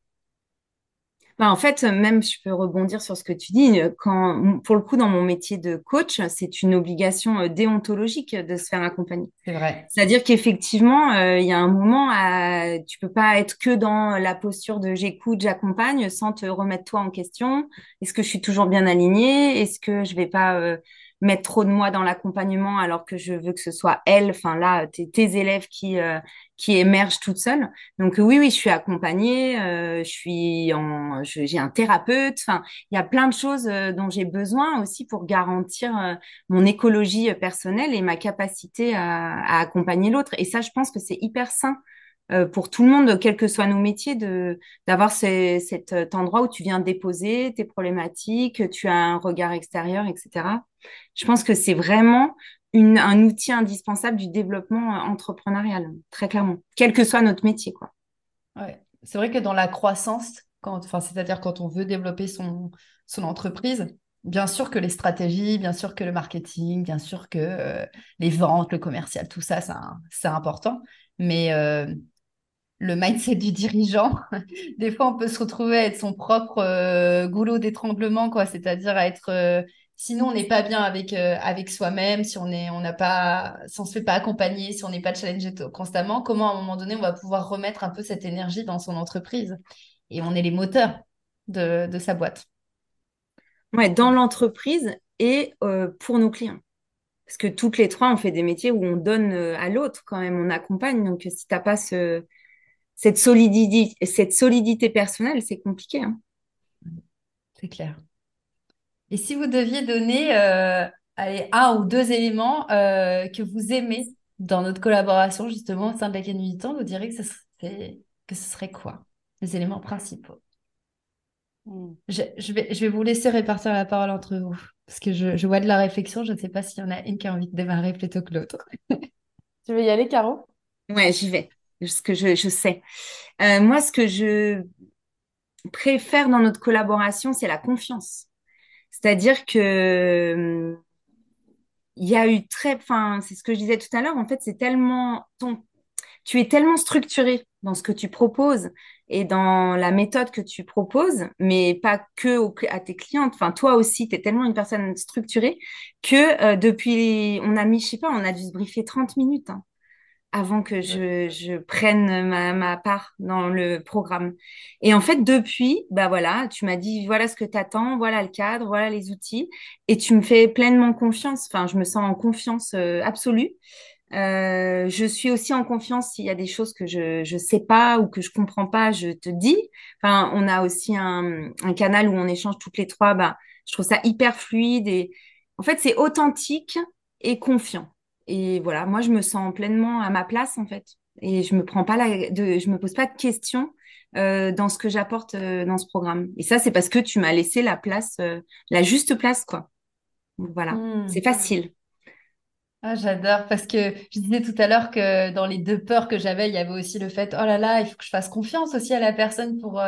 bah, en fait, même je peux rebondir sur ce que tu dis. Quand, pour le coup, dans mon métier de coach, c'est une obligation euh, déontologique de se faire accompagner. C'est vrai. C'est-à-dire qu'effectivement, euh, il y a un moment, à, tu peux pas être que dans la posture de j'écoute, j'accompagne, sans te remettre toi en question. Est-ce que je suis toujours bien alignée? Est-ce que je vais pas euh, mettre trop de moi dans l'accompagnement alors que je veux que ce soit elle, enfin là, tes, élèves qui, euh, qui émergent toutes seules. Donc oui, oui, je suis accompagnée, euh, je suis en, j'ai un thérapeute, enfin, il y a plein de choses euh, dont j'ai besoin aussi pour garantir mon écologie personnelle et ma capacité à, à accompagner l'autre. Et ça, je pense que c'est hyper sain euh, pour tout le monde, quels que soient nos métiers, d'avoir cet euh, endroit où tu viens déposer tes problématiques, tu as un regard extérieur, etc. Je pense que c'est vraiment un outil indispensable du développement euh, entrepreneurial, très clairement, quel que soit notre métier. Ouais. C'est vrai que dans la croissance, c'est-à-dire quand on veut développer son, son entreprise, bien sûr que les stratégies, bien sûr que le marketing, bien sûr que les ventes, le commercial, tout ça, c'est important. Mais le mindset du dirigeant. Des fois, on peut se retrouver à être son propre euh, goulot d'étranglement, quoi. C'est-à-dire à être. Euh, sinon, on n'est pas bien avec, euh, avec soi-même, si on est, on n'a pas, si on se fait pas accompagner, si on n'est pas challengé constamment, comment à un moment donné on va pouvoir remettre un peu cette énergie dans son entreprise? Et on est les moteurs de, de sa boîte. Ouais, dans l'entreprise et pour nos clients. Parce que toutes les trois, on fait des métiers où on donne à l'autre quand même, on accompagne. Donc, si tu n'as pas ce, cette solidité, cette solidité personnelle, c'est compliqué. Hein. C'est clair. Et si vous deviez donner euh, un ou deux éléments euh, que vous aimez dans notre collaboration, justement, au sein de l'Académie du Temps, vous diriez que ce serait, que ce serait quoi Les éléments principaux? Hmm. je, vais, je vais vous laisser répartir la parole entre vous, parce que je, je vois de la réflexion. Je ne sais pas s'il y en a une qui a envie de démarrer plutôt que l'autre. tu veux y aller, Caro? Ouais, j'y vais ce que je, sais. Euh, moi, ce que je préfère dans notre collaboration, c'est la confiance. C'est-à-dire que il y a eu très, enfin, c'est ce que je disais tout à l'heure. En fait, c'est tellement tu es tellement structuré dans ce que tu proposes et dans la méthode que tu proposes, mais pas que à tes clientes. Enfin, toi aussi, tu es tellement une personne structurée que euh, depuis, on a mis, je sais pas, on a dû se briefer 30 minutes. Hein avant que je, je prenne ma, ma, part dans le programme. Et en fait, depuis, bah voilà, tu m'as dit, voilà ce que tu attends, voilà le cadre, voilà les outils, et tu me fais pleinement confiance. Enfin, je me sens en confiance euh, absolue. Euh, je suis aussi en confiance s'il y a des choses que je je sais pas ou que je comprends pas, je te dis. Enfin, on a aussi un, un canal où on échange toutes les trois. Bah, je trouve ça hyper fluide et en fait, c'est authentique et confiant. Et voilà, moi, je me sens pleinement à ma place, en fait. Et je me prends pas la, de, je me pose pas de questions euh, dans ce que j'apporte euh, dans ce programme. Et ça, c'est parce que tu m'as laissé la place, euh, la juste place, quoi. voilà, mmh. c'est facile. Ah, j'adore parce que je disais tout à l'heure que dans les deux peurs que j'avais, il y avait aussi le fait, oh là là, il faut que je fasse confiance aussi à la personne pour,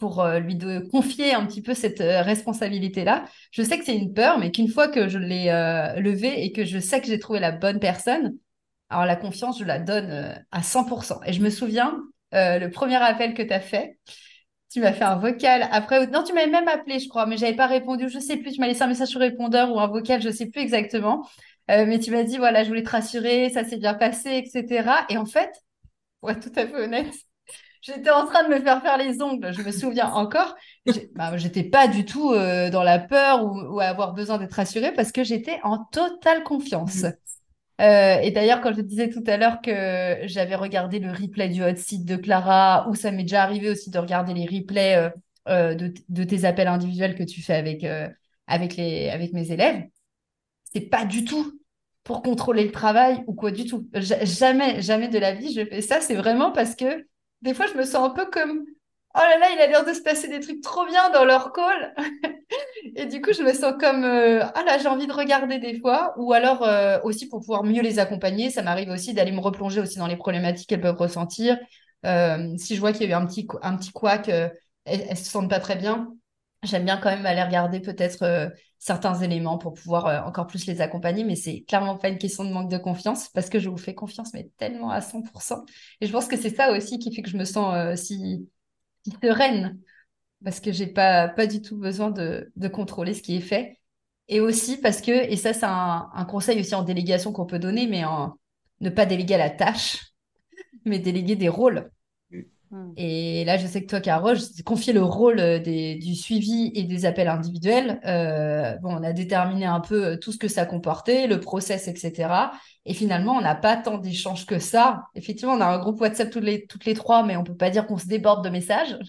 pour lui de confier un petit peu cette responsabilité-là. Je sais que c'est une peur, mais qu'une fois que je l'ai levée et que je sais que j'ai trouvé la bonne personne, alors la confiance, je la donne à 100%. Et je me souviens, le premier appel que tu as fait, tu m'as fait un vocal après. Non, tu m'avais même appelé, je crois, mais j'avais pas répondu. Je sais plus. Tu m'as laissé un message sur répondeur ou un vocal, je sais plus exactement. mais tu m'as dit, voilà, je voulais te rassurer, ça s'est bien passé, etc. Et en fait, pour être tout à fait honnête, J'étais en train de me faire faire les ongles, je me souviens encore. Bah, j'étais pas du tout euh, dans la peur ou, à avoir besoin d'être rassurée parce que j'étais en totale confiance. Mmh. Euh, et d'ailleurs, quand je te disais tout à l'heure que j'avais regardé le replay du hot site de Clara, ou ça m'est déjà arrivé aussi de regarder les replays euh, de, de, tes appels individuels que tu fais avec, avec, les, avec mes élèves, c'est pas du tout pour contrôler le travail ou quoi du tout. jamais, jamais de la vie je fais ça. C'est vraiment parce que des fois, je me sens un peu comme Oh là là, il a l'air de se passer des trucs trop bien dans leur call. et du coup, je me sens comme euh, Ah là, j'ai envie de regarder des fois. Ou alors euh, aussi pour pouvoir mieux les accompagner, ça m'arrive aussi d'aller me replonger aussi dans les problématiques qu'elles peuvent ressentir. Euh, si je vois qu'il y a eu un petit, un petit couac, elles, elles se sentent pas très bien. J'aime bien quand même aller regarder peut-être certains éléments pour pouvoir encore plus les accompagner, mais c'est clairement pas une question de manque de confiance parce que je vous fais confiance, mais tellement à 100%. Et je pense que c'est ça aussi qui fait que je me sens si, sereine parce que j'ai pas, pas du tout besoin de, contrôler ce qui est fait. Et aussi parce que, et ça c'est un, un, conseil aussi en délégation qu'on peut donner, mais en ne pas déléguer la tâche, mais déléguer des rôles. Hmm. Et là, je sais que toi, Caro, confié le rôle euh, des, du suivi et des appels individuels. Euh, bon, on a déterminé un peu euh, tout ce que ça comportait, le process, etc. Et finalement, on n'a pas tant d'échanges que ça. Effectivement, on a un groupe WhatsApp toutes les, toutes les trois, mais on peut pas dire qu'on se déborde de messages.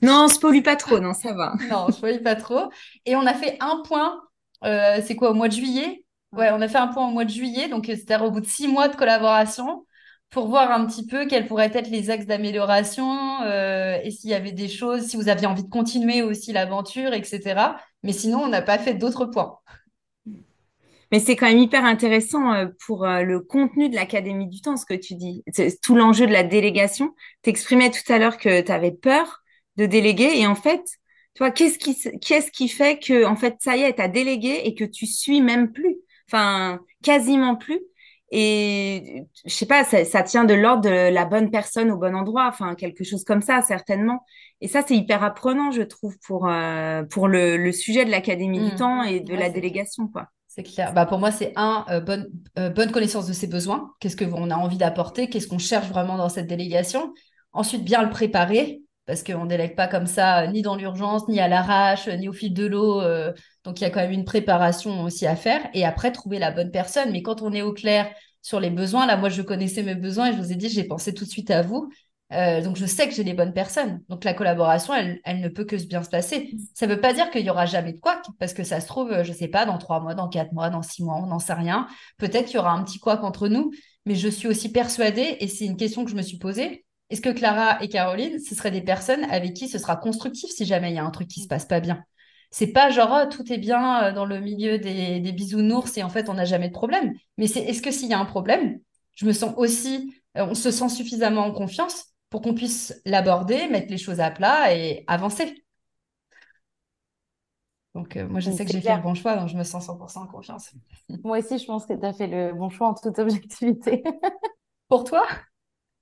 Non, on se pollue pas trop, non, ça va. non, on se pollue pas trop. Et on a fait un point, c'est quoi, au mois de juillet? Ouais, on a fait un point au mois de juillet, donc c'est-à-dire au bout de six mois de collaboration pour voir un petit peu quels pourraient être les axes d'amélioration euh, et s'il y avait des choses, si vous aviez envie de continuer aussi l'aventure, etc. Mais sinon, on n'a pas fait d'autres points. Mais c'est quand même hyper intéressant euh, pour euh, le contenu de l'Académie du temps, ce que tu dis. C'est tout l'enjeu de la délégation. Tu exprimais tout à l'heure que tu avais peur de déléguer. Et en fait, toi, qu'est-ce qui, qu'est-ce qui fait que, en fait, ça y est, tu as délégué et que tu suis même plus, enfin, quasiment plus. Et je sais pas, ça, ça tient de l'ordre de la bonne personne au bon endroit, enfin quelque chose comme ça certainement. Et ça c'est hyper apprenant, je trouve, pour euh, pour le, le, sujet de l'académie du mmh. temps et de la délégation, quoi. C'est clair. Bah pour moi, c'est un euh, bonne euh, bonne connaissance de ses besoins. Qu'est-ce que on a envie d'apporter? Qu'est-ce qu'on cherche vraiment dans cette délégation? Ensuite, bien le préparer parce qu'on ne délègue pas comme ça, ni dans l'urgence, ni à l'arrache, ni au fil de l'eau. Donc, il y a quand même une préparation aussi à faire. Et après, trouver la bonne personne. Mais quand on est au clair sur les besoins, là, moi, je connaissais mes besoins et je vous ai dit, j'ai pensé tout de suite à vous. donc, je sais que j'ai les bonnes personnes. Donc, la collaboration, elle, ne peut que bien se passer. Ça ne veut pas dire qu'il n'y aura jamais de couac, parce que ça se trouve, je ne sais pas, dans trois mois, dans quatre mois, dans six mois, on n'en sait rien. Peut-être qu'il y aura un petit couac entre nous, mais je suis aussi persuadée, et c'est une question que je me suis posée, est-ce que Clara et Caroline, ce seraient des personnes avec qui ce sera constructif si jamais il y a un truc qui se passe pas bien? C'est pas genre oh, tout est bien euh, dans le milieu des, bisounours et en fait on n'a jamais de problème. Mais c'est est-ce que s'il y a un problème, je me sens aussi, euh, on se sent suffisamment en confiance pour qu'on puisse l'aborder, mettre les choses à plat et avancer. Donc, euh, moi, je sais que j'ai fait le bon choix, donc je me sens 100% en confiance. Moi aussi, je pense que tu as fait le bon choix en toute objectivité. Pour toi?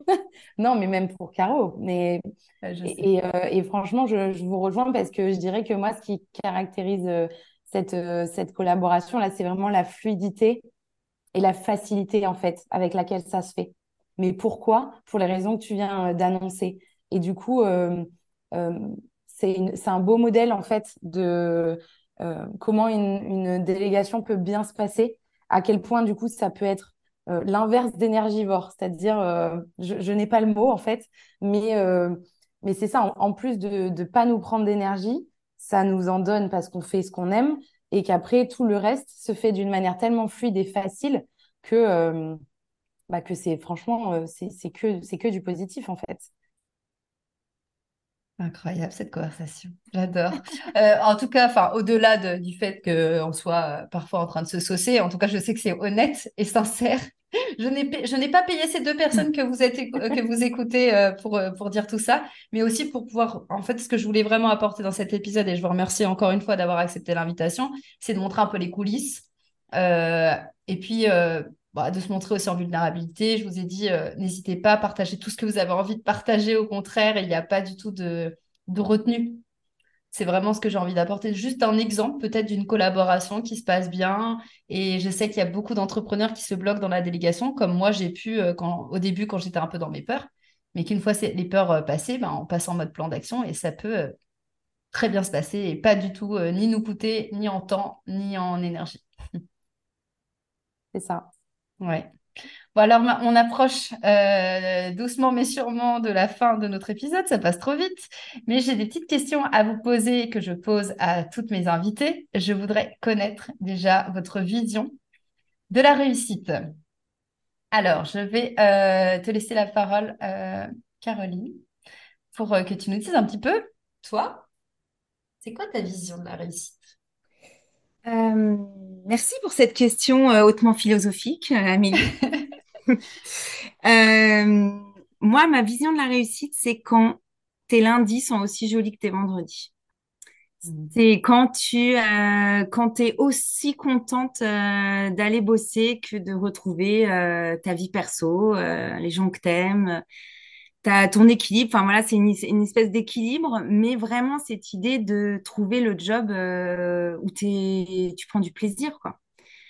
non, mais même pour Caro. Mais, euh, et, franchement, je, vous rejoins parce que je dirais que moi, ce qui caractérise euh, cette, euh, cette collaboration-là, c'est vraiment la fluidité et la facilité, en fait, avec laquelle ça se fait. Mais pourquoi? Pour les raisons que tu viens d'annoncer. Et du coup, c'est un beau modèle, en fait, de comment une, une délégation peut bien se passer, à quel point, du coup, ça peut être euh, l'inverse d'énergivore, c'est-à-dire, euh, je, n'ai pas le mot en fait, mais, euh, c'est ça, en, plus de ne pas nous prendre d'énergie, ça nous en donne parce qu'on fait ce qu'on aime et qu'après, tout le reste se fait d'une manière tellement fluide et facile que, bah, c'est franchement, c'est que, que du positif en fait. Incroyable cette conversation, j'adore. en tout cas, enfin, au-delà du fait qu'on soit parfois en train de se saucer, en tout cas, je sais que c'est honnête et sincère Je n'ai, pas payé ces deux personnes que vous, écoutez euh, pour, euh, dire tout ça, mais aussi pour pouvoir, en fait, ce que je voulais vraiment apporter dans cet épisode, et je vous remercie encore une fois d'avoir accepté l'invitation, c'est de montrer un peu les coulisses. Euh, et puis, bah, de se montrer aussi en vulnérabilité. Je vous ai dit, n'hésitez pas à partager tout ce que vous avez envie de partager. Au contraire, il n'y a pas du tout de, de retenue. C'est vraiment ce que j'ai envie d'apporter. Juste un exemple peut-être d'une collaboration qui se passe bien. Et je sais qu'il y a beaucoup d'entrepreneurs qui se bloquent dans la délégation, comme moi j'ai pu euh, quand, au début quand j'étais un peu dans mes peurs. Mais qu'une fois les peurs euh, passées, ben, on passe en mode plan d'action et ça peut euh, très bien se passer et pas du tout ni nous coûter ni en temps ni en énergie. C'est ça. Ouais. Bon, alors on approche euh, doucement mais sûrement de la fin de notre épisode, ça passe trop vite, mais j'ai des petites questions à vous poser que je pose à toutes mes invitées. Je voudrais connaître déjà votre vision de la réussite. Alors, je vais euh, te laisser la parole, euh, Caroline, pour que tu nous dises un petit peu, toi, c'est quoi ta vision de la réussite? Merci pour cette question hautement philosophique, Amélie. Euh, moi, ma vision de la réussite, c'est quand tes lundis sont aussi jolis que tes vendredis. C'est quand tu euh, quand es aussi contente euh, d'aller bosser que de retrouver ta vie perso, les gens que t'aimes, as ton équilibre. Enfin voilà, c'est une, une, espèce d'équilibre, mais vraiment cette idée de trouver le job où es, tu prends du plaisir, quoi.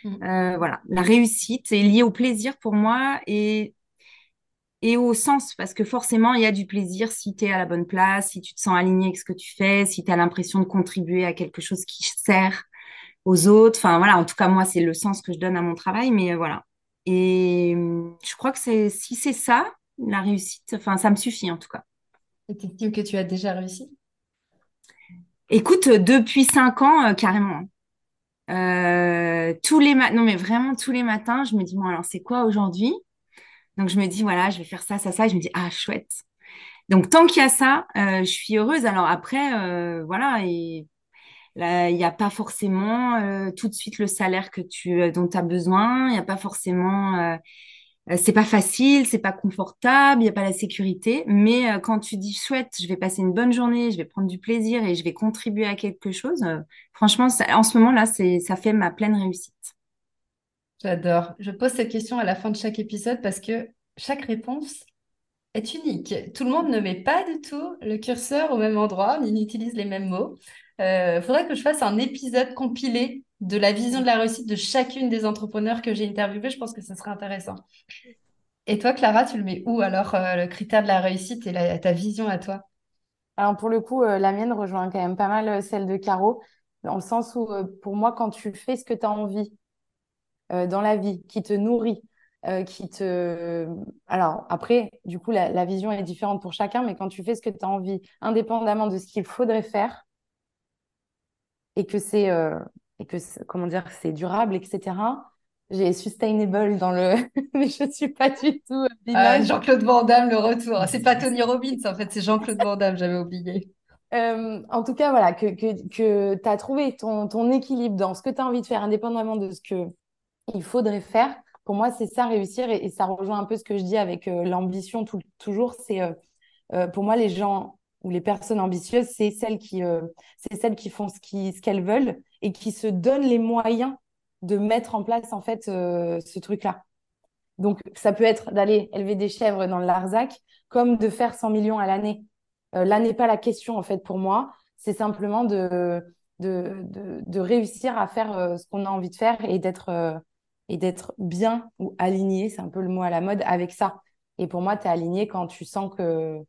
Mm. Euh, voilà, la réussite est liée au plaisir pour moi et, et au sens, parce que forcément, il y a du plaisir si tu es à la bonne place, si tu te sens aligné avec ce que tu fais, si tu as l'impression de contribuer à quelque chose qui sert aux autres. Enfin, voilà, en tout cas, moi, c'est le sens que je donne à mon travail, mais euh, voilà. Et je crois que c'est si c'est ça, la réussite, enfin, ça me suffit en tout cas. Et tu que tu as déjà réussi Écoute, depuis cinq ans, euh, carrément. Euh, tous les matins, non mais vraiment tous les matins, je me dis, bon alors c'est quoi aujourd'hui? Donc je me dis, voilà, je vais faire ça, ça, ça, et je me dis, ah chouette. Donc tant qu'il y a ça, euh, je suis heureuse. Alors après, euh, voilà, et il n'y a pas forcément tout de suite le salaire que tu, dont tu as besoin, il n'y a pas forcément euh, c'est pas facile, c'est pas confortable, il n'y a pas la sécurité, mais euh, quand tu dis chouette, je vais passer une bonne journée, je vais prendre du plaisir et je vais contribuer à quelque chose, euh, franchement, en ce moment-là, ça fait ma pleine réussite. J'adore. Je pose cette question à la fin de chaque épisode parce que chaque réponse est unique. Tout le monde ne met pas du tout le curseur au même endroit, ni n'utilise les mêmes mots. Il faudrait que je fasse un épisode compilé de la vision de la réussite de chacune des entrepreneurs que j'ai interviewées. Je pense que ce serait intéressant. Et toi, Clara, tu le mets où alors, euh, le critère de la réussite et ta vision à toi? Alors, pour le coup, euh, la mienne rejoint quand même pas mal euh, celle de Caro, dans le sens où, pour moi, quand tu fais ce que tu as envie dans la vie, qui te nourrit, qui te... Alors, après, du coup, la, la, vision est différente pour chacun, mais quand tu fais ce que tu as envie, indépendamment de ce qu'il faudrait faire, et que c'est et que comment dire c'est durable etc j'ai sustainable dans le mais je suis pas du tout euh, euh Jean-Claude Van Damme le retour. C'est pas Tony Robbins en fait c'est Jean-Claude Van Damme j'avais oublié. Euh, en tout cas voilà que que, que tu as trouvé ton, ton équilibre dans ce que tu as envie de faire indépendamment de ce que il faudrait faire pour moi c'est ça réussir et, ça rejoint un peu ce que je dis avec euh, l'ambition toujours c'est euh, pour moi les gens ou les personnes ambitieuses c'est celles qui c'est celles qui font ce qui ce qu'elles veulent et qui se donnent les moyens de mettre en place en fait euh, ce truc-là. Donc ça peut être d'aller élever des chèvres dans le Larzac, comme de faire 100 millions à l'année. Euh, là n'est pas la question en fait pour moi, c'est simplement de, réussir à faire euh, ce qu'on a envie de faire et d'être et d'être bien ou aligné, c'est un peu le mot à la mode, avec ça. Et pour moi, tu es aligné quand tu sens que,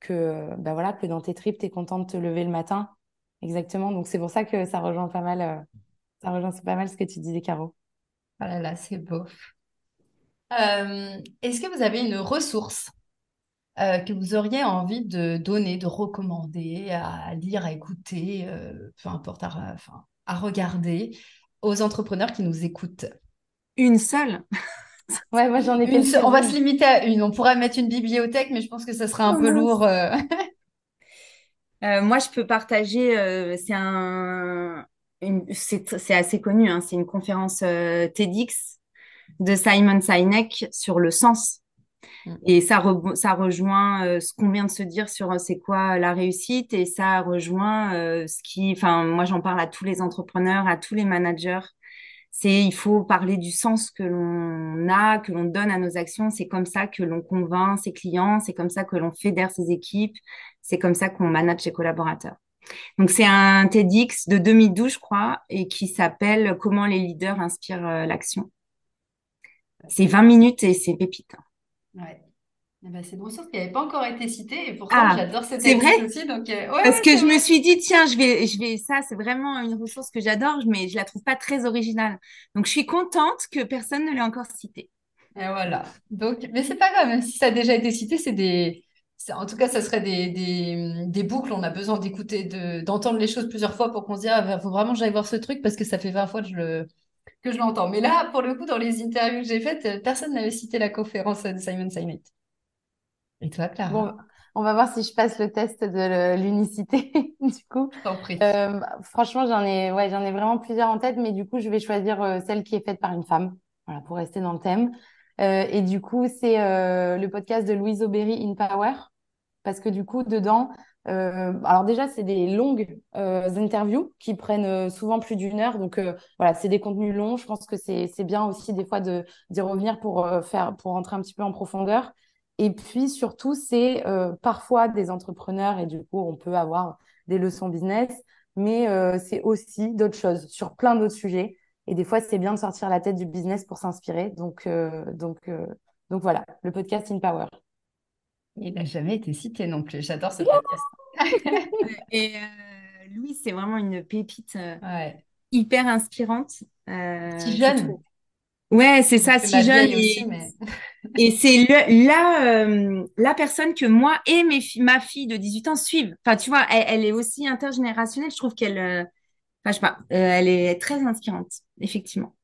que, ben voilà, que dans tes tripes, tu es content de te lever le matin Exactement. Donc, c'est pour ça que ça rejoint pas mal, euh, ça rejoint pas mal ce que tu disais, Caro. Oh là là, c'est beau. Euh, est-ce que vous avez une ressource euh, que vous auriez envie de donner, de recommander, à lire, à écouter, peu importe, à, enfin, à regarder aux entrepreneurs qui nous écoutent? Une seule Ouais, moi j'en ai une On va se limiter à une. On pourrait mettre une bibliothèque, mais je pense que ça serait un oh peu lourd. Euh, moi, je peux partager, euh, c'est un, c'est assez connu, hein, c'est une conférence euh, TEDx de Simon Sinek sur le sens. Mm. Et ça, ça rejoint ce qu'on vient de se dire sur c'est quoi la réussite et ça rejoint ce qui, enfin, moi j'en parle à tous les entrepreneurs, à tous les managers. C'est il faut parler du sens que l'on a, que l'on donne à nos actions. C'est comme ça que l'on convainc ses clients, c'est comme ça que l'on fédère ses équipes, c'est comme ça qu'on manage ses collaborateurs. Donc c'est un TEDx de 2012, je crois, et qui s'appelle Comment les leaders inspirent l'action. C'est 20 minutes et c'est pépite. Ouais. Eh ben, c'est une ressource qui n'avait pas encore été citée et pourtant ah, j'adore cette c'est vrai? aussi. Donc, euh, Parce que je me suis dit, tiens, je vais, je vais, ça, c'est vraiment une ressource que j'adore, mais je la trouve pas très originale. Donc, je suis contente que personne ne l'ait encore citée. Et voilà. Donc, mais c'est pas grave, même si ça a déjà été cité, c'est des, en tout cas, ça serait des, des, des boucles. On a besoin d'écouter, de, d'entendre les choses plusieurs fois pour qu'on se dise, ah, faut vraiment que j'aille voir ce truc parce que ça fait 20 fois que je le, que je l'entends. Mais là, pour le coup, dans les interviews que j'ai faites, personne n'avait cité la conférence de Simon Sinek. Et toi, Clara bon, On va voir si je passe le test de l'unicité, du coup. Euh, franchement, j'en ai, ouais, j'en ai vraiment plusieurs en tête, mais du coup, je vais choisir euh, celle qui est faite par une femme, voilà, pour rester dans le thème. et du coup, c'est le podcast de Louise Aubéry, In Power, parce que du coup, dedans, euh, alors déjà, c'est des longues euh, interviews qui prennent euh, souvent plus d'une heure. Donc voilà, c'est des contenus longs. Je pense que c'est bien aussi des fois de d'y revenir pour faire pour rentrer un petit peu en profondeur. Et puis surtout, c'est parfois des entrepreneurs et du coup, on peut avoir des leçons business, mais c'est aussi d'autres choses sur plein d'autres sujets. Et des fois, c'est bien de sortir la tête du business pour s'inspirer. Donc donc donc voilà, le podcast In Power. Il n'a jamais été cité non plus. J'adore ce podcast. Et euh, Louis, c'est vraiment une pépite euh, hyper inspirante. Euh, si jeune. Ouais, c'est ça, si jeune. Et, c'est la, la personne que moi et mes ma fille de 18 ans suivent. Enfin, tu vois, elle, est aussi intergénérationnelle. Je trouve qu'elle, enfin, je sais pas, elle est très inspirante, effectivement.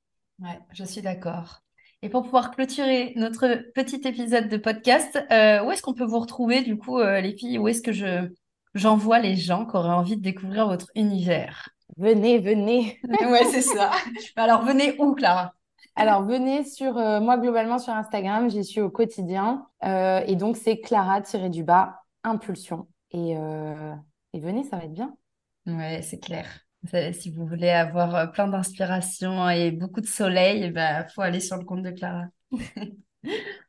Ouais, je suis d'accord. Et pour pouvoir clôturer notre petit épisode de podcast, euh, où est-ce qu'on peut vous retrouver du coup, euh, les filles? Où est-ce que je j'envoie les gens qui auraient envie de découvrir votre univers? Venez, venez. ouais, c'est ça. Alors venez où, Clara? Alors, venez sur euh, moi globalement sur Instagram, j'y suis au quotidien. et donc, c'est Clara-du-bas Impulsion. Et, et venez, ça va être bien. Ouais, c'est clair. Si vous voulez avoir euh, plein d'inspiration et beaucoup de soleil, il bah, faut aller sur le compte de Clara.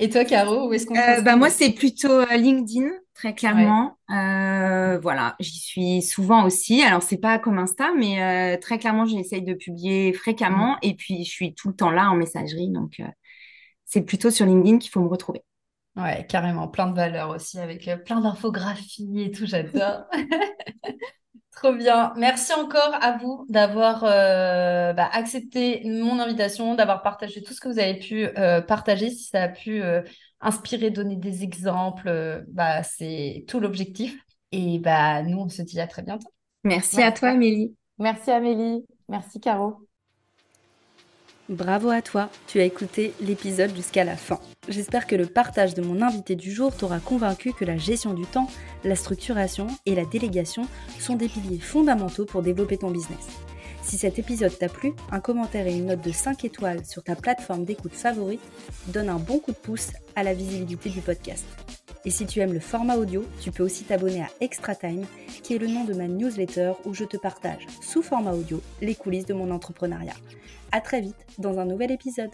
et toi, Caro, où est-ce qu'on euh, bah, Moi, c'est plutôt euh, LinkedIn, très clairement. voilà, j'y suis souvent aussi. Alors, c'est pas comme Insta, mais très clairement, j'essaye de publier fréquemment. Mm. Et puis, je suis tout le temps là en messagerie. Donc, c'est plutôt sur LinkedIn qu'il faut me retrouver. Ouais, carrément, plein de valeurs aussi, avec plein d'infographies et tout, j'adore. Trop bien. Merci encore à vous d'avoir euh, bah, accepté mon invitation, d'avoir partagé tout ce que vous avez pu euh, partager. Si ça a pu euh, inspirer, donner des exemples, bah, c'est tout l'objectif. Et bah, nous, on se dit à très bientôt. Merci, à toi, Amélie. Merci, Amélie. Merci, Caro. Bravo à toi, tu as écouté l'épisode jusqu'à la fin. J'espère que le partage de mon invité du jour t'aura convaincu que la gestion du temps, la structuration et la délégation sont des piliers fondamentaux pour développer ton business. Si cet épisode t'a plu, un commentaire et une note de 5 étoiles sur ta plateforme d'écoute favorite donne un bon coup de pouce à la visibilité du podcast. Et si tu aimes le format audio, tu peux aussi t'abonner à Extra Time, qui est le nom de ma newsletter où je te partage, sous format audio, les coulisses de mon entrepreneuriat. À très vite dans un nouvel épisode.